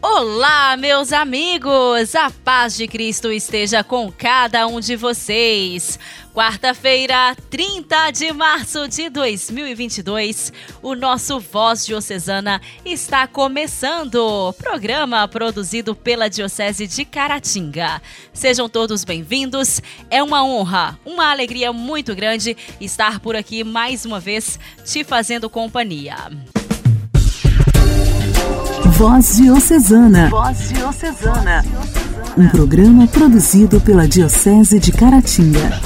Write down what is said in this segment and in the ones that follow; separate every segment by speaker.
Speaker 1: Olá, meus amigos! A paz de Cristo esteja com cada um de vocês. Quarta-feira, 30 de março de 2022, o nosso Voz Diocesana está começando. Programa produzido pela Diocese de Caratinga. Sejam todos bem-vindos. É uma honra, uma alegria muito grande estar por aqui mais uma vez te fazendo companhia.
Speaker 2: Voz Diocesana. Voz Diocesana. Um programa produzido pela Diocese de Caratinga.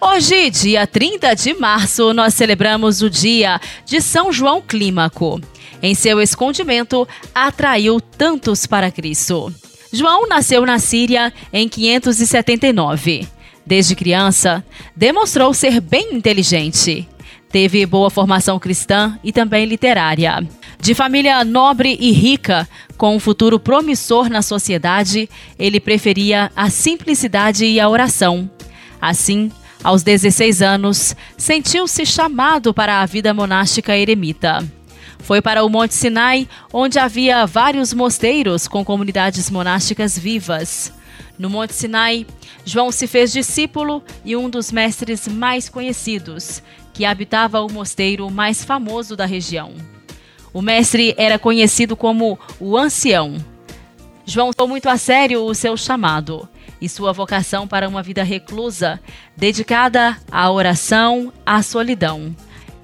Speaker 1: Hoje, dia 30 de março, nós celebramos o dia de São João Clímaco. Em seu escondimento, atraiu tantos para Cristo. João nasceu na Síria em 579. Desde criança, demonstrou ser bem inteligente. Teve boa formação cristã e também literária. De família nobre e rica, com um futuro promissor na sociedade, ele preferia a simplicidade e a oração. Assim, aos 16 anos, sentiu-se chamado para a vida monástica eremita. Foi para o Monte Sinai, onde havia vários mosteiros com comunidades monásticas vivas. No Monte Sinai, João se fez discípulo e um dos mestres mais conhecidos, que habitava o mosteiro mais famoso da região. O mestre era conhecido como o Ancião. João tomou muito a sério o seu chamado e sua vocação para uma vida reclusa, dedicada à oração, à solidão.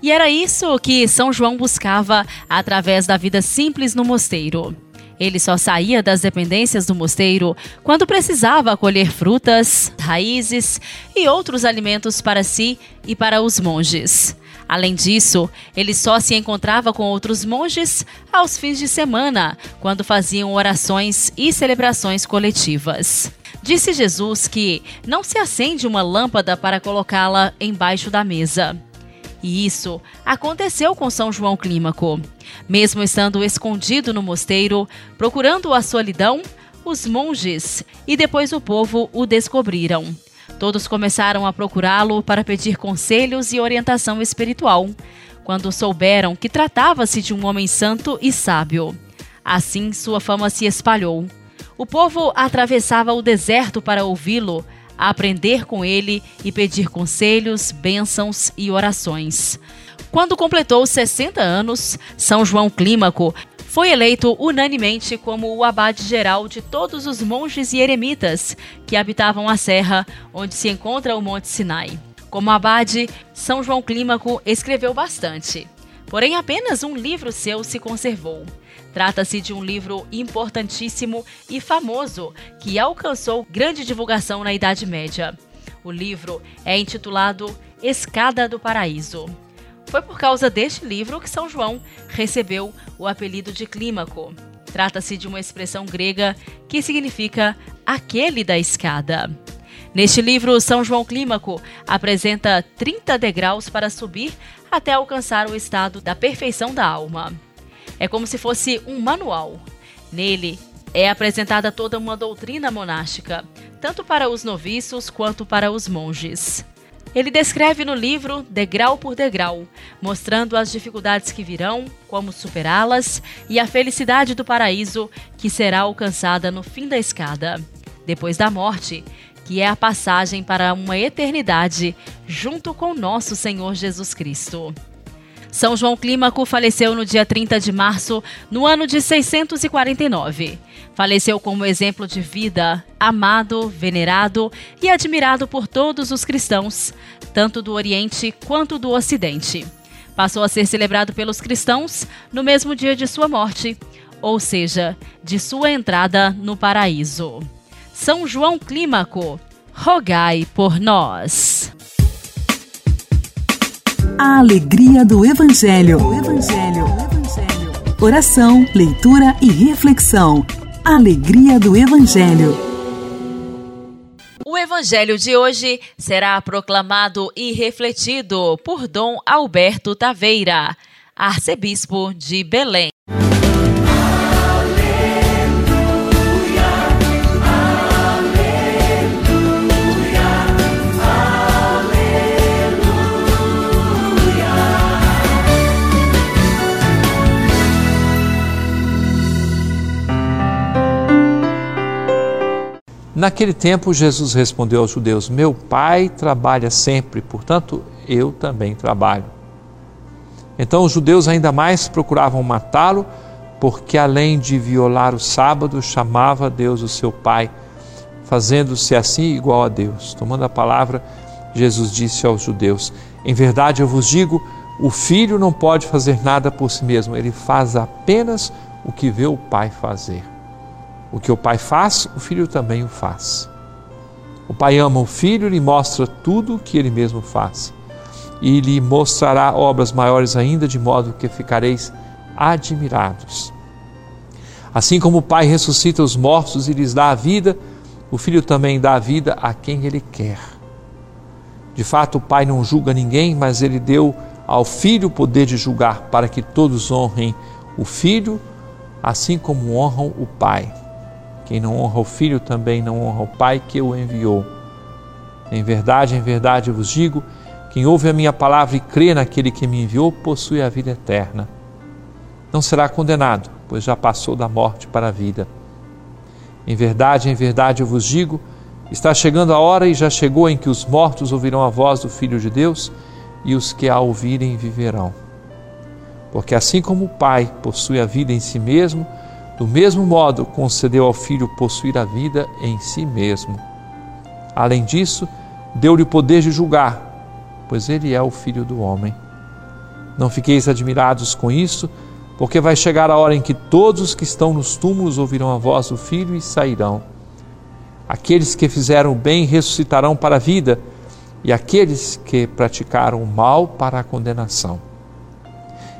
Speaker 1: E era isso que São João buscava através da vida simples no mosteiro. Ele só saía das dependências do mosteiro quando precisava colher frutas, raízes e outros alimentos para si e para os monges. Além disso, ele só se encontrava com outros monges aos fins de semana, quando faziam orações e celebrações coletivas. Disse Jesus que não se acende uma lâmpada para colocá-la embaixo da mesa. E isso aconteceu com São João Clímaco. Mesmo estando escondido no mosteiro, procurando a solidão, os monges e depois o povo o descobriram. Todos começaram a procurá-lo para pedir conselhos e orientação espiritual, quando souberam que tratava-se de um homem santo e sábio. Assim, sua fama se espalhou. O povo atravessava o deserto para ouvi-lo, aprender com ele e pedir conselhos, bênçãos e orações. Quando completou 60 anos, São João Clímaco foi eleito unanimemente como o abade geral de todos os monges e eremitas que habitavam a serra onde se encontra o Monte Sinai. Como abade, São João Clímaco escreveu bastante. Porém, apenas um livro seu se conservou. Trata-se de um livro importantíssimo e famoso que alcançou grande divulgação na Idade Média. O livro é intitulado Escada do Paraíso. Foi por causa deste livro que São João recebeu o apelido de Clímaco. Trata-se de uma expressão grega que significa aquele da escada. Neste livro, São João Clímaco apresenta 30 degraus para subir até alcançar o estado da perfeição da alma. É como se fosse um manual. Nele é apresentada toda uma doutrina monástica, tanto para os noviços quanto para os monges. Ele descreve no livro degrau por degrau, mostrando as dificuldades que virão, como superá-las e a felicidade do paraíso que será alcançada no fim da escada, depois da morte, que é a passagem para uma eternidade junto com nosso Senhor Jesus Cristo. São João Clímaco faleceu no dia 30 de março, no ano de 649. Faleceu como exemplo de vida, amado, venerado e admirado por todos os cristãos, tanto do Oriente quanto do Ocidente. Passou a ser celebrado pelos cristãos no mesmo dia de sua morte, ou seja, de sua entrada no paraíso. São João Clímaco, rogai por nós.
Speaker 2: A alegria do Evangelho. Evangelho. Oração, leitura e reflexão. Alegria do Evangelho.
Speaker 1: O Evangelho de hoje será proclamado e refletido por Dom Alberto Taveira, arcebispo de Belém.
Speaker 3: Naquele tempo, Jesus respondeu aos judeus: Meu pai trabalha sempre, portanto, eu também trabalho. Então, os judeus ainda mais procuravam matá-lo, porque além de violar o sábado, chamava Deus o seu pai, fazendo-se assim igual a Deus. Tomando a palavra, Jesus disse aos judeus: Em verdade eu vos digo, o filho não pode fazer nada por si mesmo, ele faz apenas o que vê o pai fazer. O que o pai faz, o filho também o faz. O pai ama o filho lhe mostra tudo o que ele mesmo faz. E lhe mostrará obras maiores ainda, de modo que ficareis admirados. Assim como o pai ressuscita os mortos e lhes dá a vida, o filho também dá a vida a quem ele quer. De fato, o pai não julga ninguém, mas ele deu ao filho o poder de julgar, para que todos honrem o filho, assim como honram o pai. Quem não honra o filho também não honra o Pai que o enviou. Em verdade, em verdade vos digo: quem ouve a minha palavra e crê naquele que me enviou, possui a vida eterna. Não será condenado, pois já passou da morte para a vida. Em verdade, em verdade eu vos digo: está chegando a hora e já chegou em que os mortos ouvirão a voz do Filho de Deus e os que a ouvirem viverão. Porque assim como o Pai possui a vida em si mesmo, do mesmo modo, concedeu ao Filho possuir a vida em si mesmo. Além disso, deu-lhe o poder de julgar, pois ele é o Filho do homem. Não fiqueis admirados com isso, porque vai chegar a hora em que todos os que estão nos túmulos ouvirão a voz do Filho e sairão. Aqueles que fizeram o bem ressuscitarão para a vida, e aqueles que praticaram o mal para a condenação.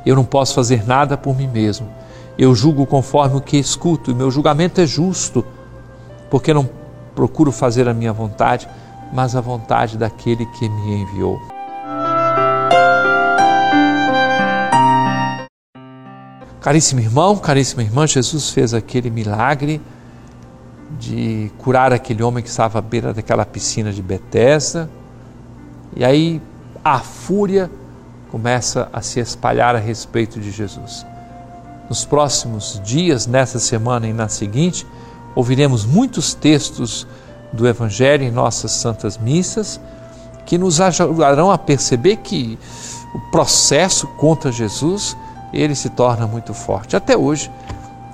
Speaker 3: Eu não posso fazer nada por mim mesmo eu julgo conforme o que escuto, e meu julgamento é justo, porque não procuro fazer a minha vontade, mas a vontade daquele que me enviou. Caríssimo irmão, caríssima irmã, Jesus fez aquele milagre de curar aquele homem que estava à beira daquela piscina de Betesda. E aí a fúria começa a se espalhar a respeito de Jesus. Nos próximos dias, nessa semana e na seguinte, ouviremos muitos textos do Evangelho em nossas santas missas que nos ajudarão a perceber que o processo contra Jesus ele se torna muito forte. Até hoje,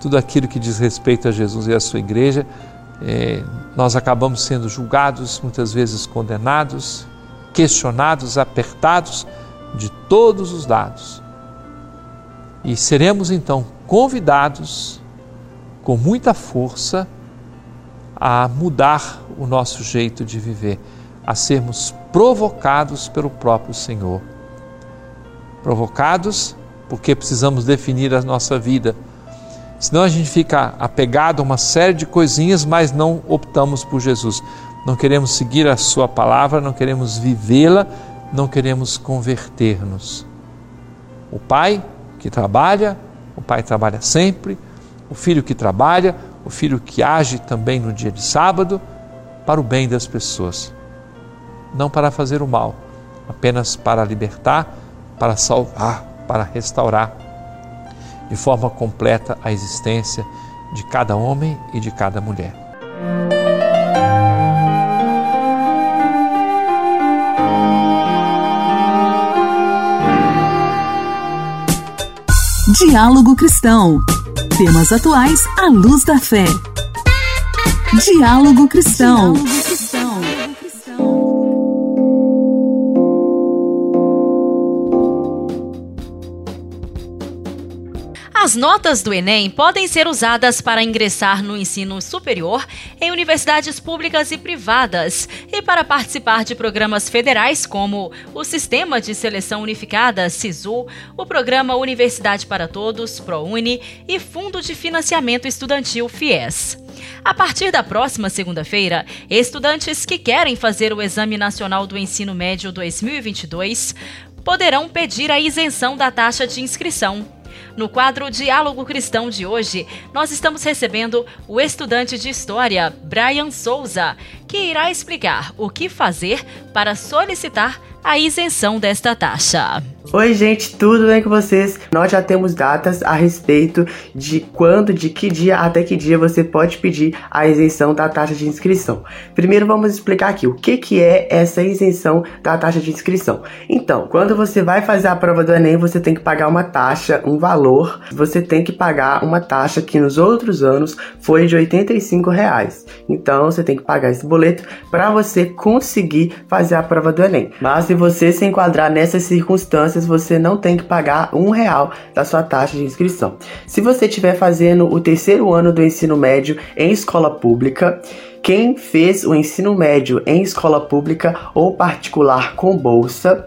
Speaker 3: tudo aquilo que diz respeito a Jesus e a sua igreja, é, nós acabamos sendo julgados, muitas vezes condenados, questionados, apertados de todos os lados. E seremos então convidados com muita força a mudar o nosso jeito de viver, a sermos provocados pelo próprio Senhor. Provocados porque precisamos definir a nossa vida. Senão a gente fica apegado a uma série de coisinhas, mas não optamos por Jesus. Não queremos seguir a Sua palavra, não queremos vivê-la, não queremos converter-nos. O Pai que trabalha, o pai trabalha sempre, o filho que trabalha, o filho que age também no dia de sábado, para o bem das pessoas. Não para fazer o mal, apenas para libertar, para salvar, para restaurar de forma completa a existência de cada homem e de cada mulher.
Speaker 2: Diálogo Cristão. Temas atuais à luz da fé. Diálogo Cristão. Diálogo
Speaker 1: As notas do Enem podem ser usadas para ingressar no ensino superior em universidades públicas e privadas e para participar de programas federais como o Sistema de Seleção Unificada, SISU, o Programa Universidade para Todos, ProUni e Fundo de Financiamento Estudantil, FIES. A partir da próxima segunda-feira, estudantes que querem fazer o Exame Nacional do Ensino Médio 2022 poderão pedir a isenção da taxa de inscrição. No quadro Diálogo Cristão de hoje, nós estamos recebendo o estudante de História, Brian Souza, que irá explicar o que fazer para solicitar a isenção desta taxa.
Speaker 4: Oi, gente, tudo bem com vocês? Nós já temos datas a respeito de quando, de que dia até que dia você pode pedir a isenção da taxa de inscrição. Primeiro vamos explicar aqui o que, que é essa isenção da taxa de inscrição. Então, quando você vai fazer a prova do Enem, você tem que pagar uma taxa, um valor. Você tem que pagar uma taxa que nos outros anos foi de 85 reais. Então, você tem que pagar esse boleto para você conseguir fazer a prova do Enem. Mas se você se enquadrar nessas circunstâncias, você não tem que pagar um real da sua taxa de inscrição. Se você estiver fazendo o terceiro ano do ensino médio em escola pública, quem fez o ensino médio em escola pública ou particular com bolsa,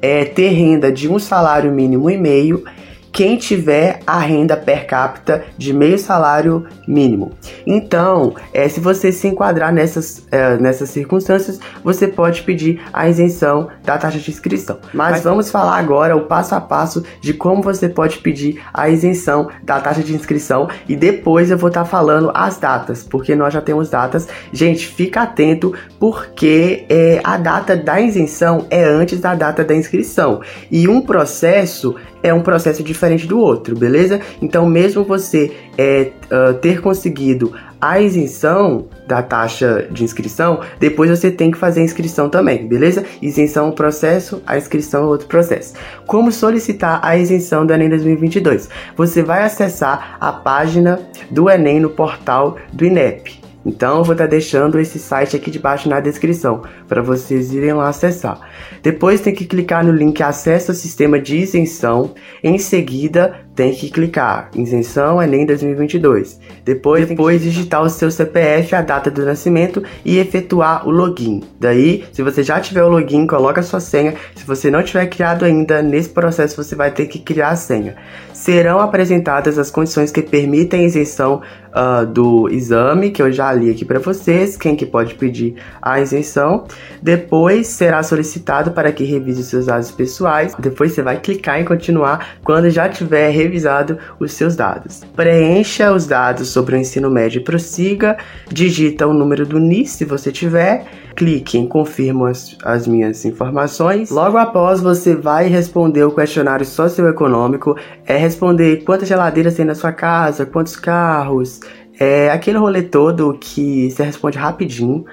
Speaker 4: é, ter renda de um salário mínimo e meio quem tiver a renda per capita de meio salário mínimo. Então, é, se você se enquadrar nessas, é, nessas circunstâncias, você pode pedir a isenção da taxa de inscrição. Mas, Mas vamos falar agora o passo a passo de como você pode pedir a isenção da taxa de inscrição e depois eu vou estar tá falando as datas, porque nós já temos datas. Gente, fica atento porque é, a data da isenção é antes da data da inscrição e um processo é um processo diferente do outro, beleza? Então, mesmo você é, uh, ter conseguido a isenção da taxa de inscrição, depois você tem que fazer a inscrição também, beleza? Isenção é um processo, a inscrição é outro processo. Como solicitar a isenção do Enem 2022? Você vai acessar a página do Enem no portal do INEP. Então eu vou estar deixando esse site aqui debaixo na descrição para vocês irem lá acessar. Depois tem que clicar no link Acesso ao Sistema de Isenção. Em seguida tem que clicar Isenção Enem 2022. Depois, depois digitar o seu CPF, a data do nascimento e efetuar o login. Daí, se você já tiver o login, coloca a sua senha. Se você não tiver criado ainda, nesse processo você vai ter que criar a senha. Serão apresentadas as condições que permitem a isenção uh, do exame, que eu já li aqui para vocês, quem que pode pedir a isenção. Depois será solicitado para que revise seus dados pessoais. Depois você vai clicar em continuar quando já tiver revisado os seus dados. Preencha os dados sobre o ensino médio e prossiga. Digita o número do NIS se você tiver. Clique em confirmo as, as minhas informações. Logo após, você vai responder o questionário socioeconômico. É responder quantas geladeiras tem na sua casa, quantos carros, é aquele rolê todo que você responde rapidinho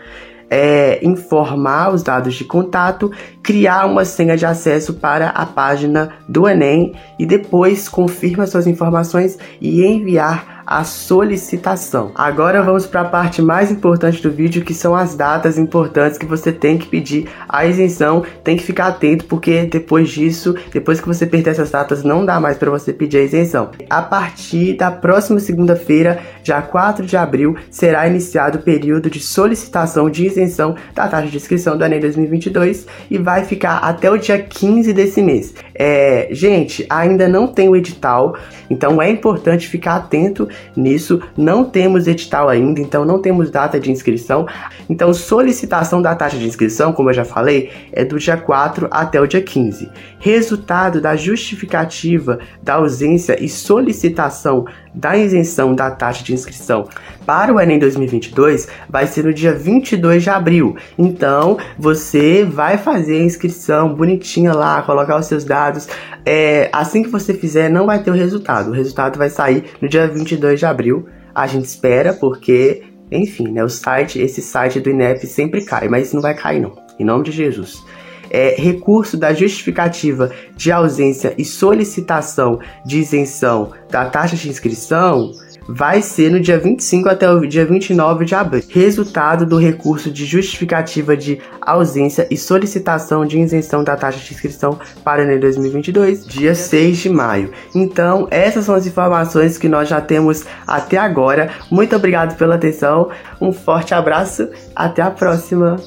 Speaker 4: é, informar os dados de contato, criar uma senha de acesso para a página do Enem e depois confirma suas informações e enviar a solicitação. Agora vamos para a parte mais importante do vídeo, que são as datas importantes que você tem que pedir a isenção. Tem que ficar atento porque depois disso, depois que você perder essas datas, não dá mais para você pedir a isenção. A partir da próxima segunda-feira, dia 4 de abril, será iniciado o período de solicitação de isenção da taxa de inscrição do Enem 2022 e vai ficar até o dia 15 desse mês. É, gente, ainda não tem o edital, então é importante ficar atento nisso. Não temos edital ainda, então não temos data de inscrição. Então, solicitação da taxa de inscrição, como eu já falei, é do dia 4 até o dia 15. Resultado da justificativa da ausência e solicitação da isenção da taxa de inscrição para o Enem 2022 vai ser no dia 22 de abril. Então, você vai fazer a inscrição bonitinha lá, colocar os seus dados. É, assim que você fizer, não vai ter o resultado. O resultado vai sair no dia 22 de abril. A gente espera porque, enfim, né, o site, esse site do INEP sempre cai, mas não vai cair não. Em nome de Jesus. É, recurso da justificativa de ausência e solicitação de isenção da taxa de inscrição vai ser no dia 25 até o dia 29 de abril. Resultado do recurso de justificativa de ausência e solicitação de isenção da taxa de inscrição para o Enem 2022, dia 6 de maio. Então, essas são as informações que nós já temos até agora. Muito obrigado pela atenção, um forte abraço, até a próxima.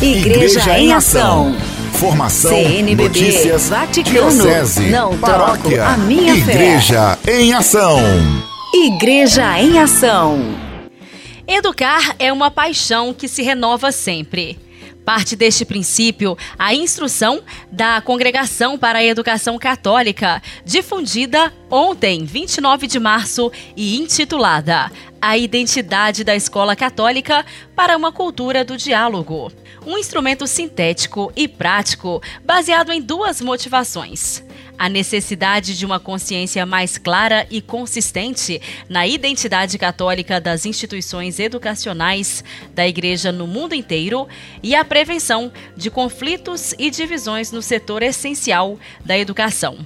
Speaker 2: Igreja, Igreja em Ação.
Speaker 5: Formação, CNBB, notícias,
Speaker 2: Vaticano,
Speaker 5: diocese,
Speaker 2: não
Speaker 5: paróquia,
Speaker 2: a minha
Speaker 5: Igreja
Speaker 2: fé.
Speaker 5: em Ação.
Speaker 2: Igreja em Ação.
Speaker 1: Educar é uma paixão que se renova sempre. Parte deste princípio a instrução da Congregação para a Educação Católica, difundida ontem, 29 de março, e intitulada A Identidade da Escola Católica para uma Cultura do Diálogo. Um instrumento sintético e prático baseado em duas motivações a necessidade de uma consciência mais clara e consistente na identidade católica das instituições educacionais da Igreja no mundo inteiro e a prevenção de conflitos e divisões no setor essencial da educação.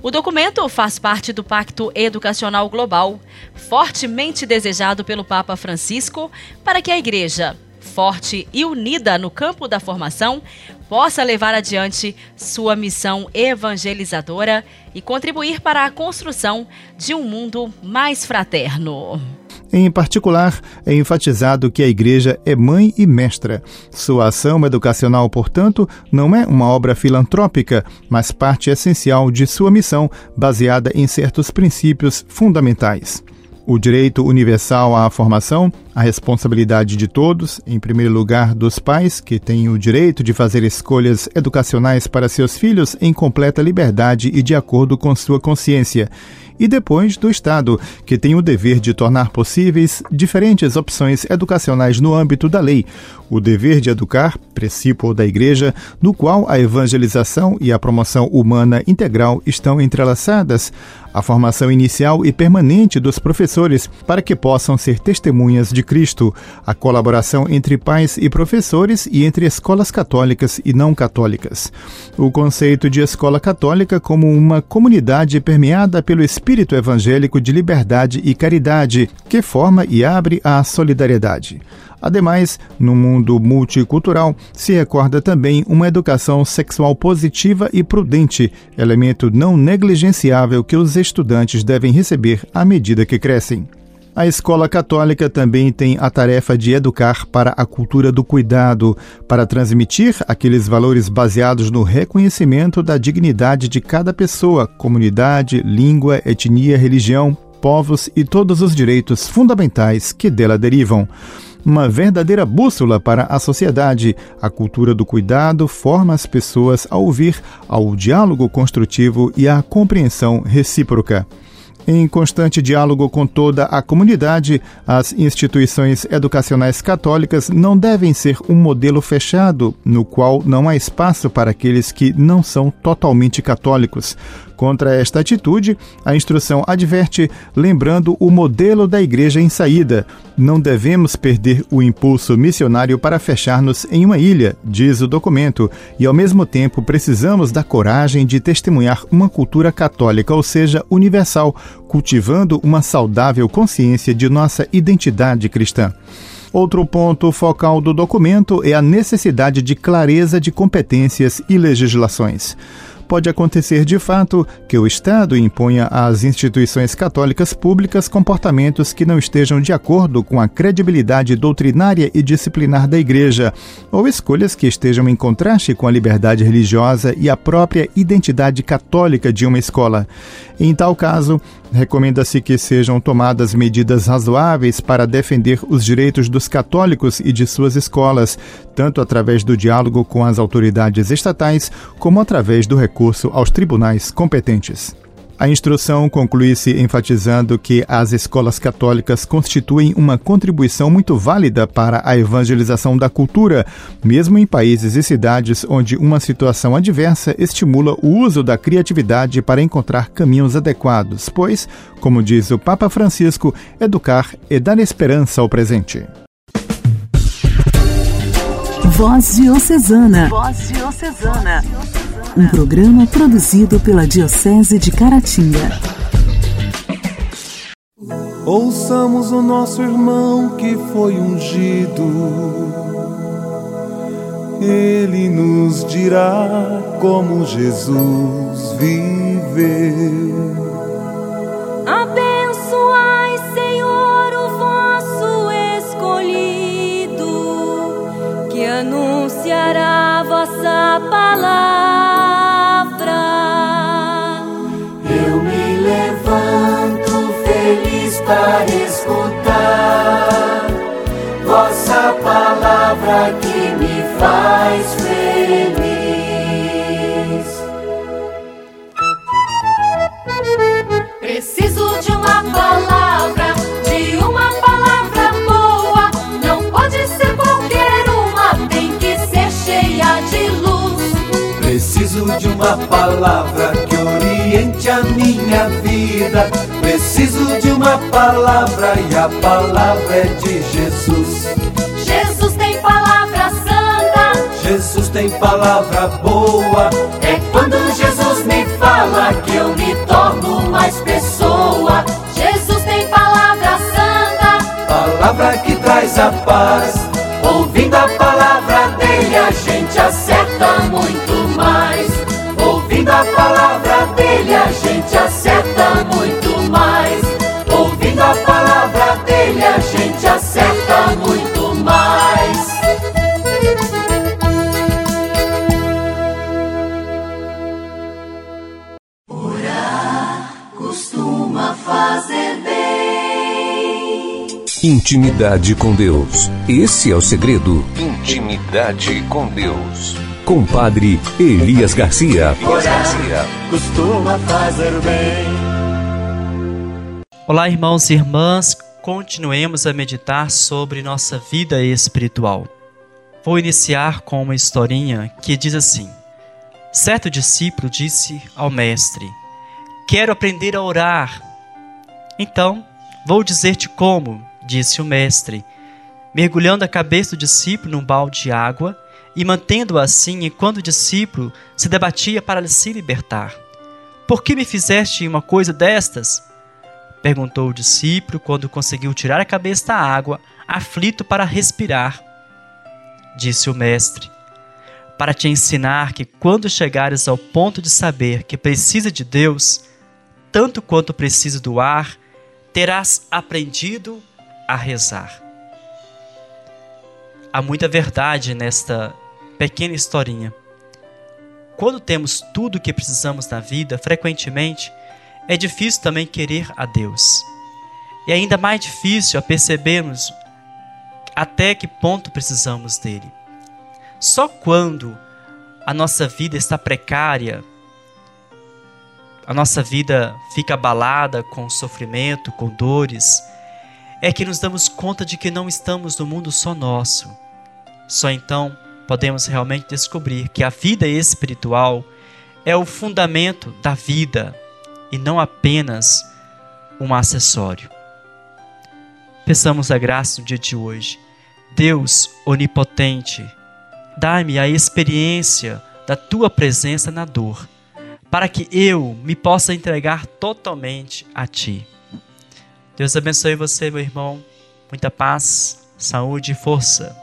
Speaker 1: O documento faz parte do Pacto Educacional Global, fortemente desejado pelo Papa Francisco para que a Igreja, forte e unida no campo da formação, possa levar adiante sua missão evangelizadora e contribuir para a construção de um mundo mais fraterno.
Speaker 6: Em particular, é enfatizado que a Igreja é mãe e mestra. Sua ação educacional, portanto, não é uma obra filantrópica, mas parte essencial de sua missão, baseada em certos princípios fundamentais o direito universal à formação, a responsabilidade de todos, em primeiro lugar dos pais, que têm o direito de fazer escolhas educacionais para seus filhos em completa liberdade e de acordo com sua consciência, e depois do Estado, que tem o dever de tornar possíveis diferentes opções educacionais no âmbito da lei, o dever de educar, princípio da Igreja, no qual a evangelização e a promoção humana integral estão entrelaçadas, a formação inicial e permanente dos professores para que possam ser testemunhas de Cristo, a colaboração entre pais e professores e entre escolas católicas e não católicas. O conceito de escola católica como uma comunidade permeada pelo espírito evangélico de liberdade e caridade, que forma e abre a solidariedade. Ademais, no mundo multicultural, se recorda também uma educação sexual positiva e prudente, elemento não negligenciável que os estudantes devem receber à medida que crescem. A escola católica também tem a tarefa de educar para a cultura do cuidado, para transmitir aqueles valores baseados no reconhecimento da dignidade de cada pessoa, comunidade, língua, etnia, religião, povos e todos os direitos fundamentais que dela derivam uma verdadeira bússola para a sociedade. A cultura do cuidado forma as pessoas a ouvir, ao diálogo construtivo e à compreensão recíproca. Em constante diálogo com toda a comunidade, as instituições educacionais católicas não devem ser um modelo fechado, no qual não há espaço para aqueles que não são totalmente católicos. Contra esta atitude, a instrução adverte, lembrando o modelo da igreja em saída. Não devemos perder o impulso missionário para fechar-nos em uma ilha, diz o documento, e ao mesmo tempo precisamos da coragem de testemunhar uma cultura católica, ou seja, universal, cultivando uma saudável consciência de nossa identidade cristã. Outro ponto focal do documento é a necessidade de clareza de competências e legislações pode acontecer de fato que o Estado imponha às instituições católicas públicas comportamentos que não estejam de acordo com a credibilidade doutrinária e disciplinar da Igreja, ou escolhas que estejam em contraste com a liberdade religiosa e a própria identidade católica de uma escola. Em tal caso, recomenda-se que sejam tomadas medidas razoáveis para defender os direitos dos católicos e de suas escolas, tanto através do diálogo com as autoridades estatais, como através do recurso aos tribunais competentes. A instrução conclui-se enfatizando que as escolas católicas constituem uma contribuição muito válida para a evangelização da cultura, mesmo em países e cidades onde uma situação adversa estimula o uso da criatividade para encontrar caminhos adequados, pois, como diz o Papa Francisco, educar é dar esperança ao presente.
Speaker 2: Voz Diocesana. Voz Diocesana um programa produzido pela Diocese de Caratinga.
Speaker 7: Ouçamos o nosso irmão que foi ungido. Ele nos dirá como Jesus viveu.
Speaker 8: Anunciará vossa palavra
Speaker 9: para escutar vossa palavra que me faz feliz.
Speaker 8: Preciso de uma palavra que
Speaker 9: oriente a minha vida. Preciso de uma palavra e a palavra é de Jesus.
Speaker 8: Jesus tem palavra santa,
Speaker 9: Jesus tem palavra boa. É quando Jesus me fala que eu me torno mais pessoa.
Speaker 8: Jesus tem palavra santa,
Speaker 9: Palavra que traz a paz. Ouvindo a palavra dele, a gente acerta muito a palavra dele, a gente acerta muito mais. Ouvindo a palavra dele, a gente acerta muito mais. Orar costuma fazer bem.
Speaker 10: Intimidade com Deus. Esse é o segredo. Intimidade com Deus. Compadre Elias Garcia.
Speaker 9: Costuma fazer bem.
Speaker 11: Olá, irmãos e irmãs, continuemos a meditar sobre nossa vida espiritual. Vou iniciar com uma historinha que diz assim: Certo discípulo disse ao mestre: Quero aprender a orar. Então, vou dizer-te como, disse o mestre, mergulhando a cabeça do discípulo num balde de água e mantendo-a assim enquanto o discípulo se debatia para se libertar. Por que me fizeste uma coisa destas? perguntou o discípulo quando conseguiu tirar a cabeça da água, aflito para respirar. Disse o mestre: Para te ensinar que quando chegares ao ponto de saber que precisa de Deus, tanto quanto precisa do ar, terás aprendido a rezar. Há muita verdade nesta pequena historinha. Quando temos tudo o que precisamos na vida, frequentemente é difícil também querer a Deus. E ainda mais difícil a percebermos até que ponto precisamos dele. Só quando a nossa vida está precária, a nossa vida fica abalada com sofrimento, com dores, é que nos damos conta de que não estamos no mundo só nosso. Só então podemos realmente descobrir que a vida espiritual é o fundamento da vida e não apenas um acessório. Peçamos a graça no dia de hoje. Deus onipotente, dá-me a experiência da tua presença na dor, para que eu me possa entregar totalmente a ti. Deus abençoe você, meu irmão. Muita paz, saúde e força.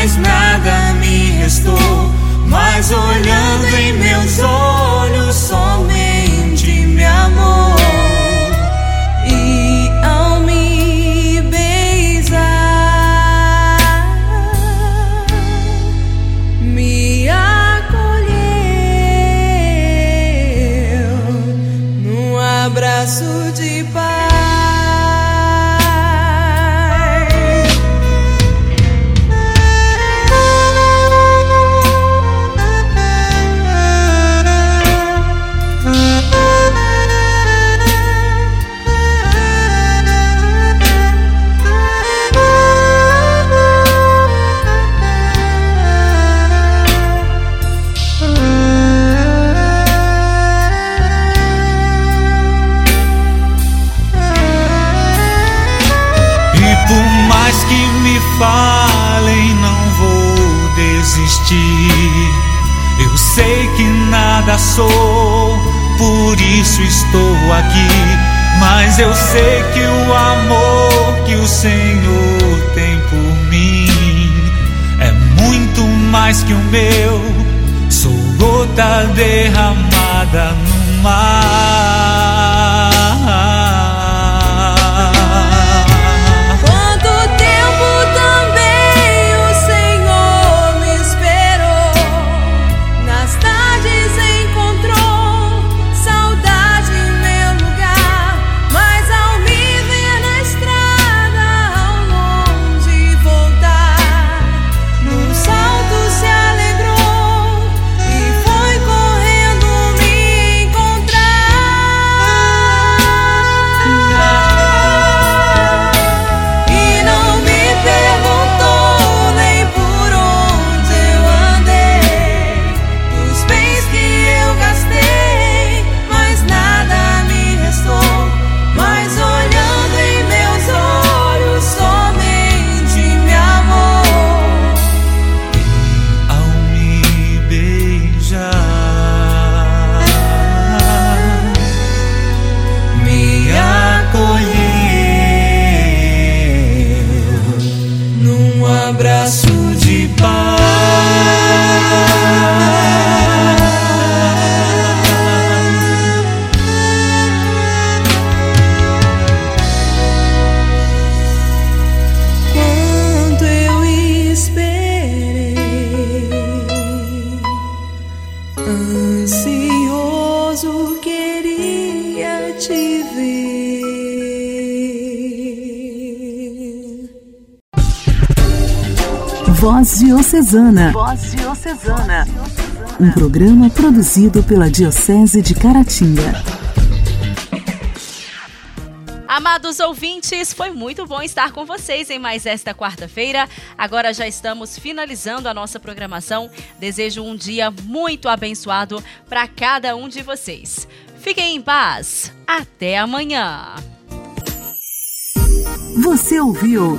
Speaker 12: Mas
Speaker 7: nada me restou. Mas olhando em meus olhos, somente me amou.
Speaker 12: E
Speaker 7: nada sou, por isso estou aqui. Mas eu sei que o amor que o Senhor tem por mim é muito mais que o meu. Sou gota derramada no mar.
Speaker 2: Voz Diocesana. Voz Diocesana. Um programa produzido pela Diocese de Caratinga.
Speaker 1: Amados ouvintes, foi muito bom estar com vocês em mais esta quarta-feira. Agora já estamos finalizando a nossa programação. Desejo um dia muito abençoado para cada um de vocês. Fiquem em paz. Até amanhã.
Speaker 2: Você ouviu